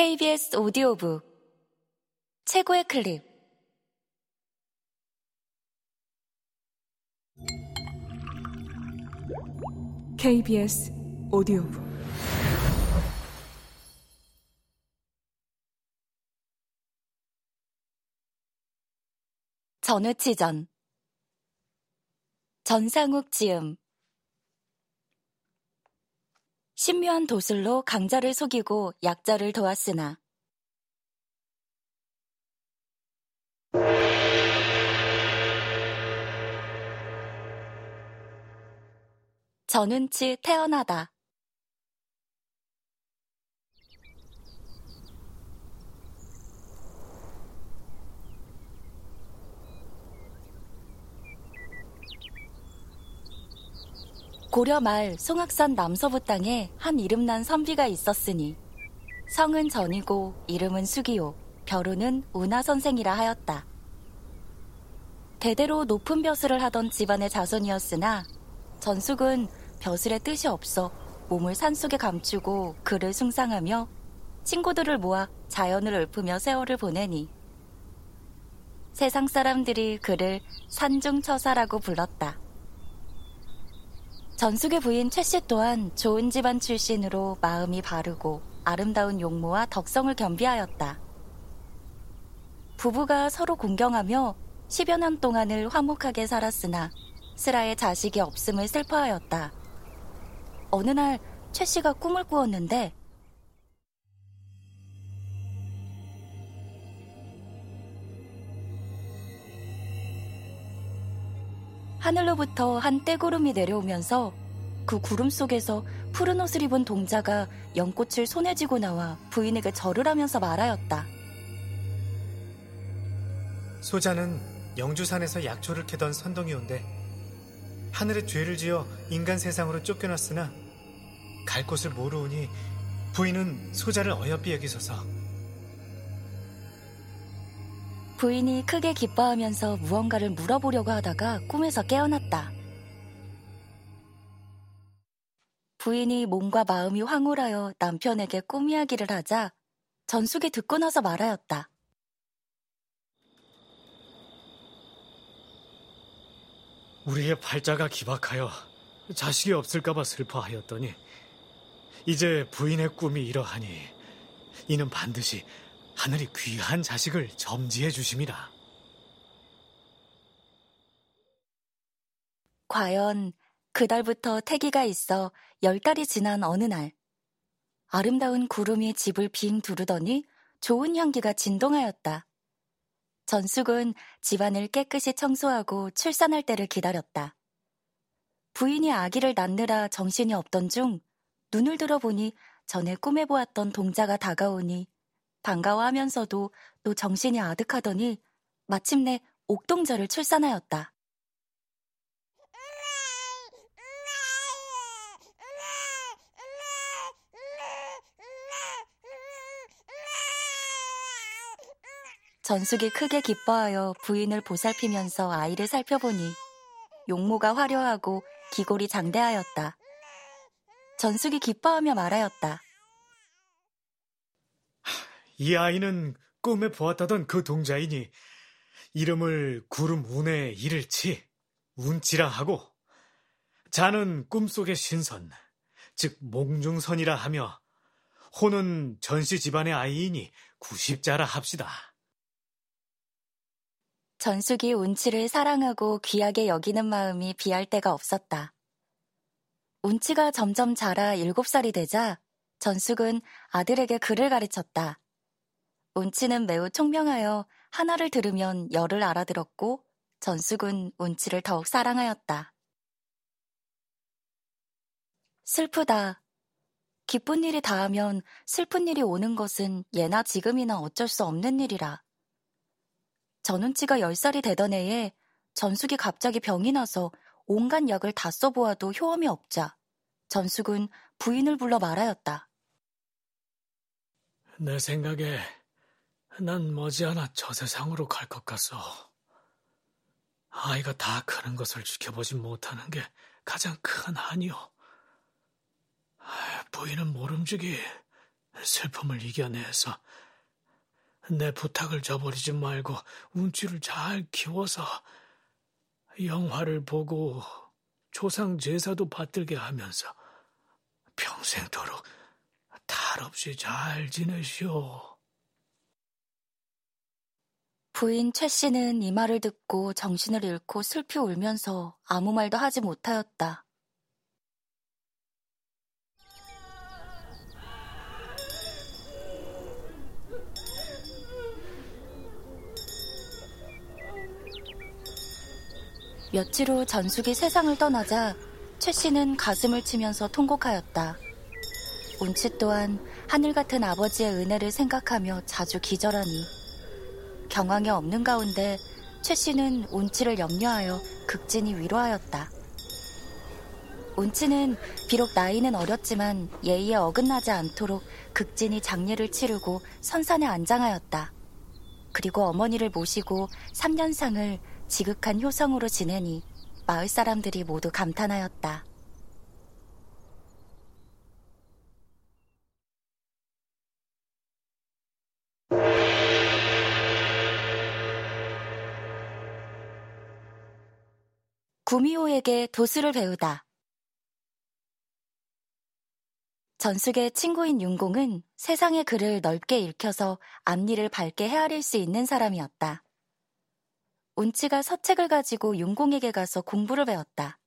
KBS 오디오북. 최고의 클립. KBS 오디오북. 전우치전. 전상욱 지음 신묘한 도술로 강자를 속이고 약자를 도왔으나 전운치 태어나다 고려 말 송악산 남서부 땅에 한 이름난 선비가 있었으니 성은 전이고 이름은 수기요 벼루는 운하 선생이라 하였다. 대대로 높은 벼슬을 하던 집안의 자손이었으나 전숙은 벼슬의 뜻이 없어 몸을 산속에 감추고 그를 숭상하며 친구들을 모아 자연을 읊으며 세월을 보내니 세상 사람들이 그를 산중처사라고 불렀다. 전숙의 부인 최 씨 또한 좋은 집안 출신으로 마음이 바르고 아름다운 용모와 덕성을 겸비하였다. 부부가 서로 공경하며 10여 년 동안을 화목하게 살았으나 슬아의 자식이 없음을 슬퍼하였다. 어느 날 최 씨가 꿈을 꾸었는데 하늘로부터 한 떼구름이 내려오면서 그 구름 속에서 푸른 옷을 입은 동자가 연꽃을 손에 쥐고 나와 부인에게 절을 하면서 말하였다. 소자는 영주산에서 약초를 캐던 선동이온데 하늘에 죄를 지어 인간 세상으로 쫓겨났으나 갈 곳을 모르오니 부인은 소자를 어여삐 여기소서 부인이 크게 기뻐하면서 무언가를 물어보려고 하다가 꿈에서 깨어났다. 부인이 몸과 마음이 황홀하여 남편에게 꿈 이야기를 하자 전숙이 듣고 나서 말하였다. 우리의 팔자가 기박하여 자식이 없을까봐 슬퍼하였더니 이제 부인의 꿈이 이러하니 이는 반드시 하늘이 귀한 자식을 점지해 주심이라. 과연 그달부터 태기가 있어 열 달이 지난 어느 날 아름다운 구름이 집을 빙 두르더니 좋은 향기가 진동하였다. 전숙은 집안을 깨끗이 청소하고 출산할 때를 기다렸다. 부인이 아기를 낳느라 정신이 없던 중 눈을 들어보니 전에 꿈에 보았던 동자가 다가오니 반가워하면서도 또 정신이 아득하더니 마침내 옥동자를 출산하였다. 전숙이 크게 기뻐하여 부인을 보살피면서 아이를 살펴보니 용모가 화려하고 기골이 장대하였다. 전숙이 기뻐하며 말하였다. 이 아이는 꿈에 보았다던 그 동자이니 이름을 구름 운에 이를치 운치라 하고 자는 꿈속의 신선 즉 몽중선이라 하며 호는 전씨 집안의 아이이니 구십자라 합시다. 전숙이 운치를 사랑하고 귀하게 여기는 마음이 비할 데가 없었다. 운치가 점점 자라 일곱 살이 되자 전숙은 아들에게 글을 가르쳤다. 운치는 매우 총명하여 하나를 들으면 열을 알아들었고 전숙은 운치를 더욱 사랑하였다. 슬프다. 기쁜 일이 닿으면 슬픈 일이 오는 것은 예나 지금이나 어쩔 수 없는 일이라. 전운치가 10살이 되던 해에 전숙이 갑자기 병이 나서 온갖 약을 다 써보아도 효험이 없자 전숙은 부인을 불러 말하였다. 내 생각에 난 머지않아 저 세상으로 갈 것 같소. 아이가 다 크는 것을 지켜보지 못하는 게 가장 큰 한이오. 부인은 모름지기 슬픔을 이겨내서 내 부탁을 저버리지 말고 운치를 잘 키워서 영화를 보고 조상 제사도 받들게 하면서 평생도록 탈 없이 잘 지내시오. 부인 최 씨는 이 말을 듣고 정신을 잃고 슬피 울면서 아무 말도 하지 못하였다. 며칠 후 전숙이 세상을 떠나자 최 씨는 가슴을 치면서 통곡하였다. 운치 또한 하늘 같은 아버지의 은혜를 생각하며 자주 기절하니 경황이 없는 가운데 최 씨는 운치를 염려하여 극진히 위로하였다. 운치는 비록 나이는 어렸지만 예의에 어긋나지 않도록 극진히 장례를 치르고 선산에 안장하였다. 그리고 어머니를 모시고 3년상을 지극한 효성으로 지내니 마을 사람들이 모두 감탄하였다. 구미호에게 도수를 배우다. 전숙의 친구인 윤공은 세상의 글을 넓게 읽혀서 앞니를 밝게 헤아릴 수 있는 사람이었다. 운치가 서책을 가지고 윤공에게 가서 공부를 배웠다.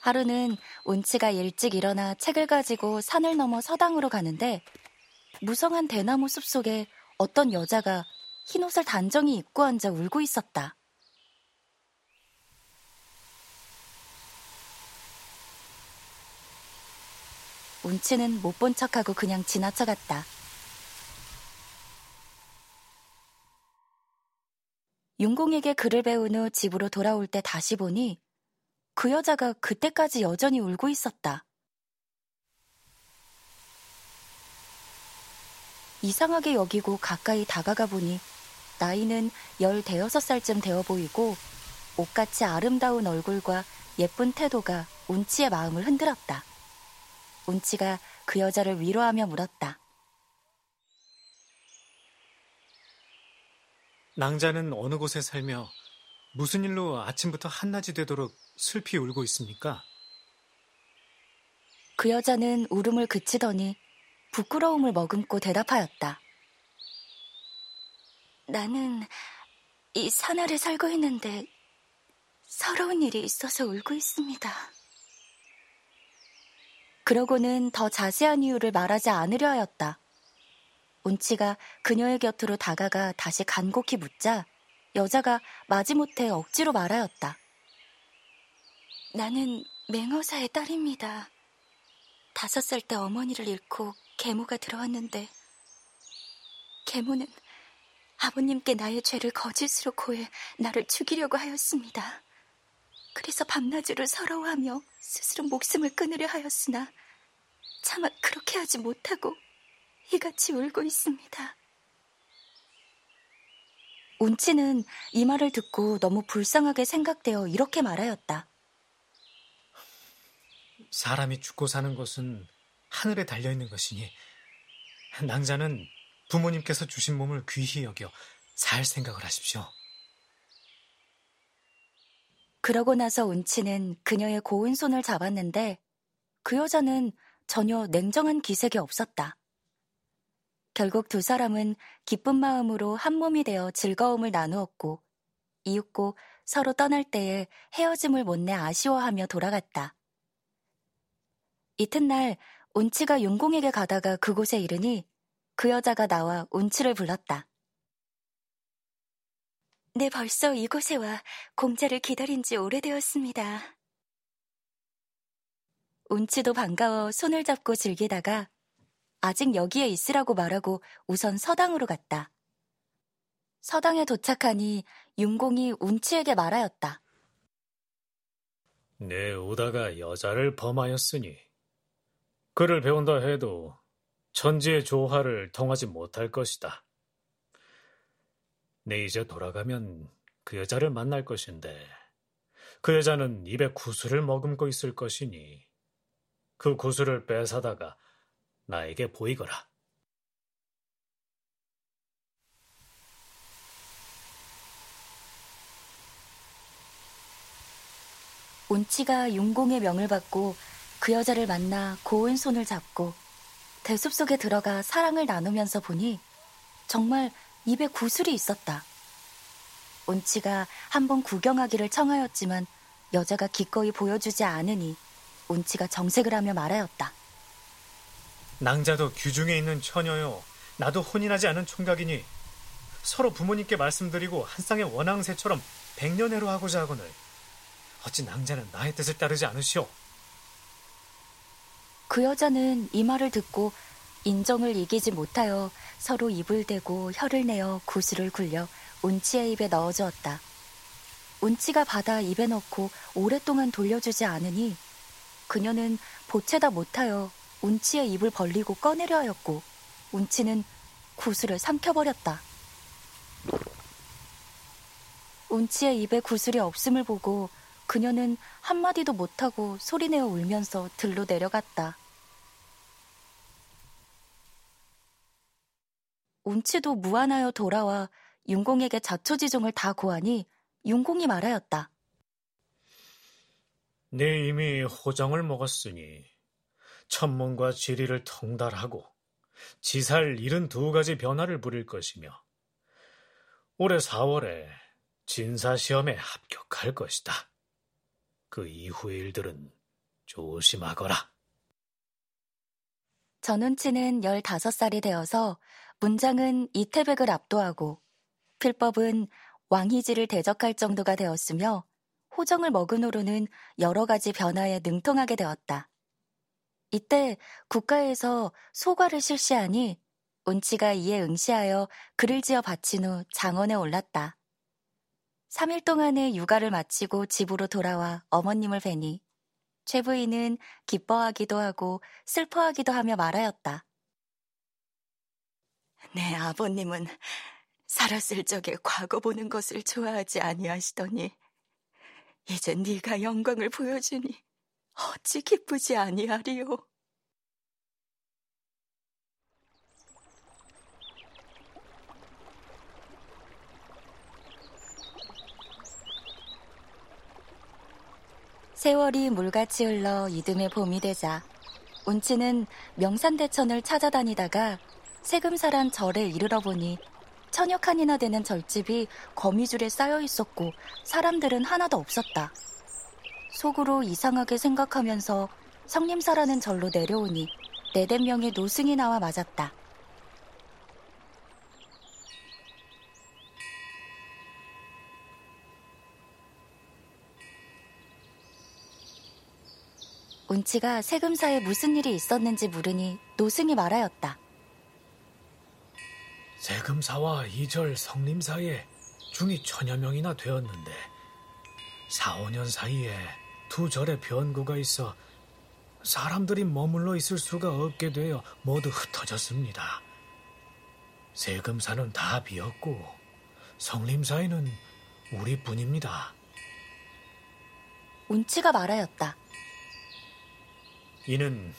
하루는 운치가 일찍 일어나 책을 가지고 산을 넘어 서당으로 가는데 무성한 대나무 숲 속에 어떤 여자가 흰 옷을 단정히 입고 앉아 울고 있었다. 운치는 못 본 척하고 그냥 지나쳐갔다. 윤공에게 글을 배운 후 집으로 돌아올 때 다시 보니 그 여자가 그때까지 여전히 울고 있었다. 이상하게 여기고 가까이 다가가 보니 나이는 열 대여섯 살쯤 되어 보이고 옷같이 아름다운 얼굴과 예쁜 태도가 운치의 마음을 흔들었다. 운치가 그 여자를 위로하며 물었다. 낭자는 어느 곳에 살며 무슨 일로 아침부터 한낮이 되도록 슬피 울고 있습니까? 그 여자는 울음을 그치더니 부끄러움을 머금고 대답하였다. 나는 이산 아래 살고 있는데 서러운 일이 있어서 울고 있습니다. 그러고는 더 자세한 이유를 말하지 않으려 하였다. 운치가 그녀의 곁으로 다가가 다시 간곡히 묻자 여자가 마지못해 억지로 말하였다. 나는 맹어사의 딸입니다. 다섯 살 때 어머니를 잃고 계모가 들어왔는데 계모는 아버님께 나의 죄를 거짓으로 고해 나를 죽이려고 하였습니다. 그래서 밤낮으로 서러워하며 스스로 목숨을 끊으려 하였으나 차마 그렇게 하지 못하고 이같이 울고 있습니다. 운치는 이 말을 듣고 너무 불쌍하게 생각되어 이렇게 말하였다. 사람이 죽고 사는 것은 하늘에 달려있는 것이니 낭자는 부모님께서 주신 몸을 귀히 여겨 잘 생각을 하십시오. 그러고 나서 운치는 그녀의 고운 손을 잡았는데 그 여자는 전혀 냉정한 기색이 없었다. 결국 두 사람은 기쁜 마음으로 한 몸이 되어 즐거움을 나누었고 이윽고 서로 떠날 때에 헤어짐을 못내 아쉬워하며 돌아갔다. 이튿날 운치가 용공에게 가다가 그곳에 이르니 그 여자가 나와 운치를 불렀다. 네, 벌써 이곳에 와 공자를 기다린 지 오래되었습니다. 운치도 반가워 손을 잡고 즐기다가 아직 여기에 있으라고 말하고 우선 서당으로 갔다. 서당에 도착하니 윤공이 운치에게 말하였다. 내 오다가 여자를 범하였으니 그를 배운다 해도 천지의 조화를 통하지 못할 것이다. 내 이제 돌아가면 그 여자를 만날 것인데 그 여자는 입에 구슬을 머금고 있을 것이니 그 구슬을 빼사다가 나에게 보이거라. 온치가 용공의 명을 받고 그 여자를 만나 고운 손을 잡고 대숲 속에 들어가 사랑을 나누면서 보니 정말 입에 구슬이 있었다. 온치가 한번 구경하기를 청하였지만 여자가 기꺼이 보여주지 않으니 온치가 정색을 하며 말하였다. 낭자도 규중에 있는 처녀요. 나도 혼인하지 않은 총각이니 서로 부모님께 말씀드리고 한 쌍의 원앙새처럼 백년해로 하고자 하거늘 어찌 낭자는 나의 뜻을 따르지 않으시오? 그 여자는 이 말을 듣고 인정을 이기지 못하여 서로 입을 대고 혀를 내어 구슬을 굴려 운치의 입에 넣어 주었다. 운치가 받아 입에 넣고 오랫동안 돌려주지 않으니 그녀는 보채다 못하여 운치의 입을 벌리고 꺼내려 하였고 운치는 구슬을 삼켜버렸다. 운치의 입에 구슬이 없음을 보고 그녀는 한마디도 못하고 소리내어 울면서 들로 내려갔다. 운치도 무안하여 돌아와 윤공에게 자초지종을 다 고하니 윤공이 말하였다. 네 이미 호정을 먹었으니 천문과 지리를 통달하고 지살 일은 두 가지 변화를 부릴 것이며 올해 4월에 진사시험에 합격할 것이다. 그 이후의 일들은 조심하거라. 전운치는 15살이 되어서 문장은 이태백을 압도하고 필법은 왕희지를 대적할 정도가 되었으며 호정을 먹은 후로는 여러 가지 변화에 능통하게 되었다. 이때 국가에서 소과를 실시하니 운치가 이에 응시하여 글을 지어 바친 후 장원에 올랐다. 3일 동안의 육아를 마치고 집으로 돌아와 어머님을 뵈니 최 부인은 기뻐하기도 하고 슬퍼하기도 하며 말하였다. 내 아버님은 살았을 적에 과거 보는 것을 좋아하지 아니하시더니 이제 네가 영광을 보여주니 어찌 기쁘지 아니하리요. 세월이 물같이 흘러 이듬해 봄이 되자 운치는 명산대천을 찾아다니다가 세금사란 절에 이르러 보니 천여 칸이나 되는 절집이 거미줄에 쌓여 있었고 사람들은 하나도 없었다. 속으로 이상하게 생각하면서 성림사라는 절로 내려오니 네댓 명의 노승이 나와 맞았다. 운치가 세금사에 무슨 일이 있었는지 물으니 노승이 말하였다. 세금사와 이절 성림사에 중이 천여 명이나 되었는데 4, 5년 사이에 두 절에 변구가 있어 사람들이 머물러 있을 수가 없게 되어 모두 흩어졌습니다. 세금사는 다 비었고 성림사에는 우리뿐입니다. 운치가 말하였다. 이는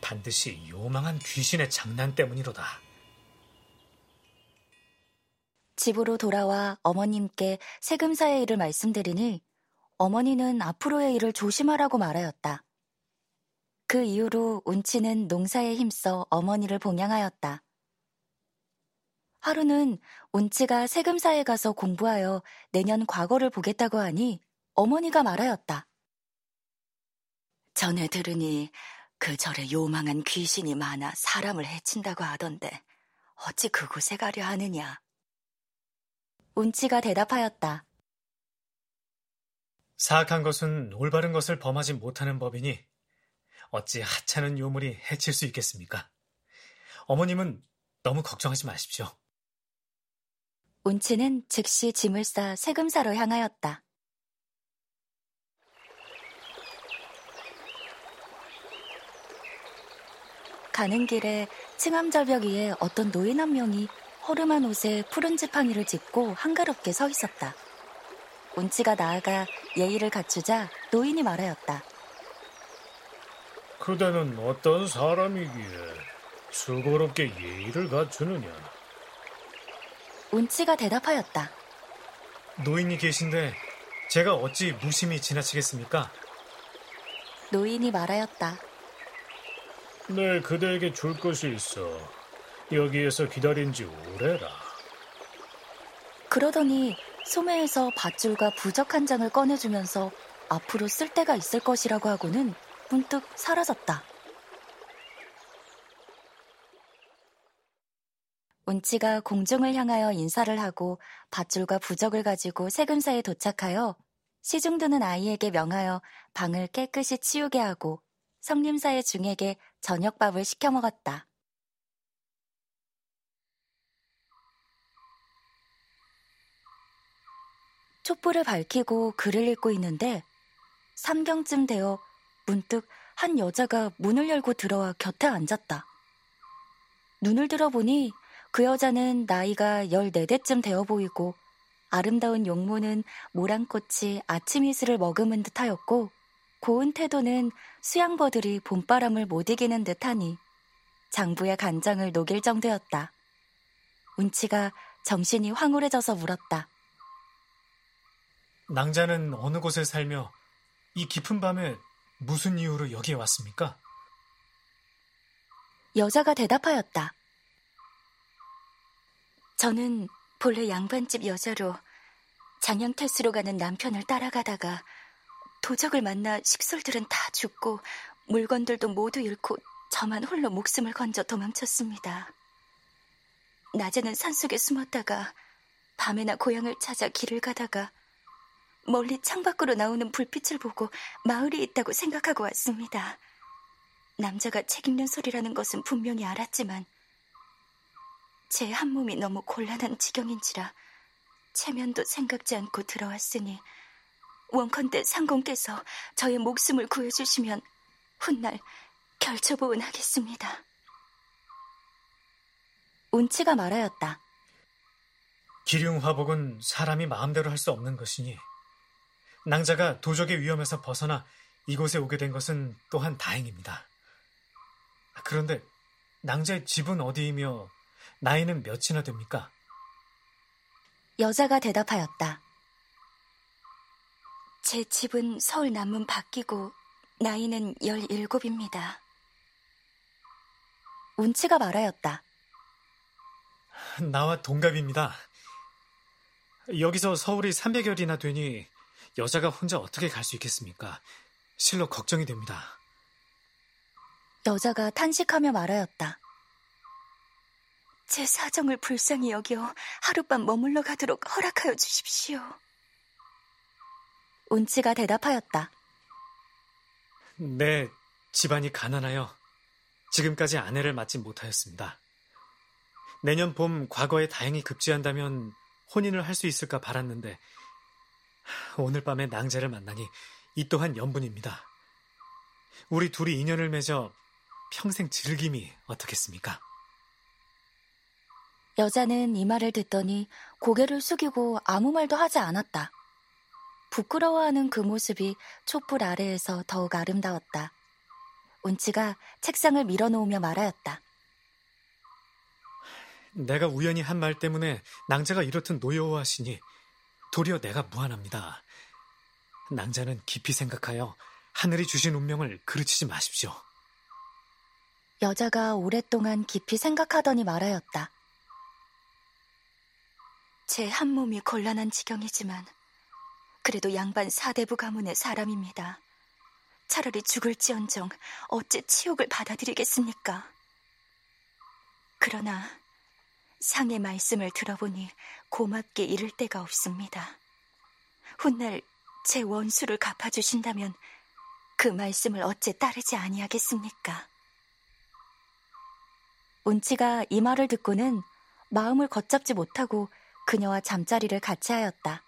반드시 요망한 귀신의 장난 때문이로다. 집으로 돌아와 어머님께 세금사의 일을 말씀드리니 어머니는 앞으로의 일을 조심하라고 말하였다. 그 이후로 운치는 농사에 힘써 어머니를 봉양하였다. 하루는 운치가 세금사에 가서 공부하여 내년 과거를 보겠다고 하니 어머니가 말하였다. 전에 들으니 그 절에 요망한 귀신이 많아 사람을 해친다고 하던데 어찌 그곳에 가려 하느냐? 운치가 대답하였다. 사악한 것은 올바른 것을 범하지 못하는 법이니 어찌 하찮은 요물이 해칠 수 있겠습니까? 어머님은 너무 걱정하지 마십시오. 운치는 즉시 짐을 싸 세금사로 향하였다. 가는 길에 층암절벽 위에 어떤 노인 한 명이 허름한 옷에 푸른 지팡이를 짚고 한가롭게 서 있었다. 운치가 나아가 예의를 갖추자 노인이 말하였다. 그대는 어떤 사람이기에 수고롭게 예의를 갖추느냐? 운치가 대답하였다. 노인이 계신데 제가 어찌 무심히 지나치겠습니까? 노인이 말하였다. 네, 그대에게 줄 것이 있어. 여기에서 기다린 지 오래라. 그러더니 소매에서 밧줄과 부적 한 장을 꺼내주면서 앞으로 쓸 때가 있을 것이라고 하고는 문득 사라졌다. 운치가 공중을 향하여 인사를 하고 밧줄과 부적을 가지고 세금사에 도착하여 시중드는 아이에게 명하여 방을 깨끗이 치우게 하고 성림사의 중에게 저녁밥을 시켜 먹었다. 촛불을 밝히고 글을 읽고 있는데 삼경쯤 되어 문득 한 여자가 문을 열고 들어와 곁에 앉았다. 눈을 들어보니 그 여자는 나이가 14대쯤 되어 보이고 아름다운 용모는 모란꽃이 아침 이슬을 머금은 듯하였고 고운 태도는 수양버들이 봄바람을 못 이기는 듯하니 장부의 간장을 녹일 정도였다. 운치가 정신이 황홀해져서 물었다. 낭자는 어느 곳에 살며 이 깊은 밤에 무슨 이유로 여기에 왔습니까? 여자가 대답하였다. 저는 본래 양반집 여자로 장양태수로 가는 남편을 따라가다가 도적을 만나 식솔들은 다 죽고 물건들도 모두 잃고 저만 홀로 목숨을 건져 도망쳤습니다. 낮에는 산속에 숨었다가 밤에나 고향을 찾아 길을 가다가 멀리 창밖으로 나오는 불빛을 보고 마을이 있다고 생각하고 왔습니다. 남자가 책 읽는 소리라는 것은 분명히 알았지만 제 한 몸이 너무 곤란한 지경인지라 체면도 생각지 않고 들어왔으니 원컨대 상공께서 저의 목숨을 구해주시면 훗날 결처보은 하겠습니다. 운치가 말하였다. 기륭 화복은 사람이 마음대로 할 수 없는 것이니 낭자가 도적의 위험에서 벗어나 이곳에 오게 된 것은 또한 다행입니다. 그런데 낭자의 집은 어디이며 나이는 몇이나 됩니까? 여자가 대답하였다. 제 집은 서울 남문 바뀌고 나이는 17입니다. 운치가 말하였다. 나와 동갑입니다. 여기서 서울이 300여리나 되니 여자가 혼자 어떻게 갈 수 있겠습니까? 실로 걱정이 됩니다. 여자가 탄식하며 말하였다. 제 사정을 불쌍히 여겨 하룻밤 머물러 가도록 허락하여 주십시오. 운치가 대답하였다. 네, 집안이 가난하여 지금까지 아내를 맞지 못하였습니다. 내년 봄 과거에 다행히 급제한다면 혼인을 할 수 있을까 바랐는데 오늘 밤에 낭자를 만나니 이 또한 연분입니다. 우리 둘이 인연을 맺어 평생 즐김이 어떻겠습니까? 여자는 이 말을 듣더니 고개를 숙이고 아무 말도 하지 않았다. 부끄러워하는 그 모습이 촛불 아래에서 더욱 아름다웠다. 운치가 책상을 밀어놓으며 말하였다. 내가 우연히 한 말 때문에 낭자가 이렇듯 노여워하시니 도리어 내가 무한합니다. 낭자는 깊이 생각하여 하늘이 주신 운명을 그르치지 마십시오. 여자가 오랫동안 깊이 생각하더니 말하였다. 제 한 몸이 곤란한 지경이지만 그래도 양반 사대부 가문의 사람입니다. 차라리 죽을지언정 어째 치욕을 받아들이겠습니까? 그러나 상의 말씀을 들어보니 고맙게 이를 데가 없습니다. 훗날 제 원수를 갚아주신다면 그 말씀을 어째 따르지 아니하겠습니까? 운치가 이 말을 듣고는 마음을 걷잡지 못하고 그녀와 잠자리를 같이 하였다.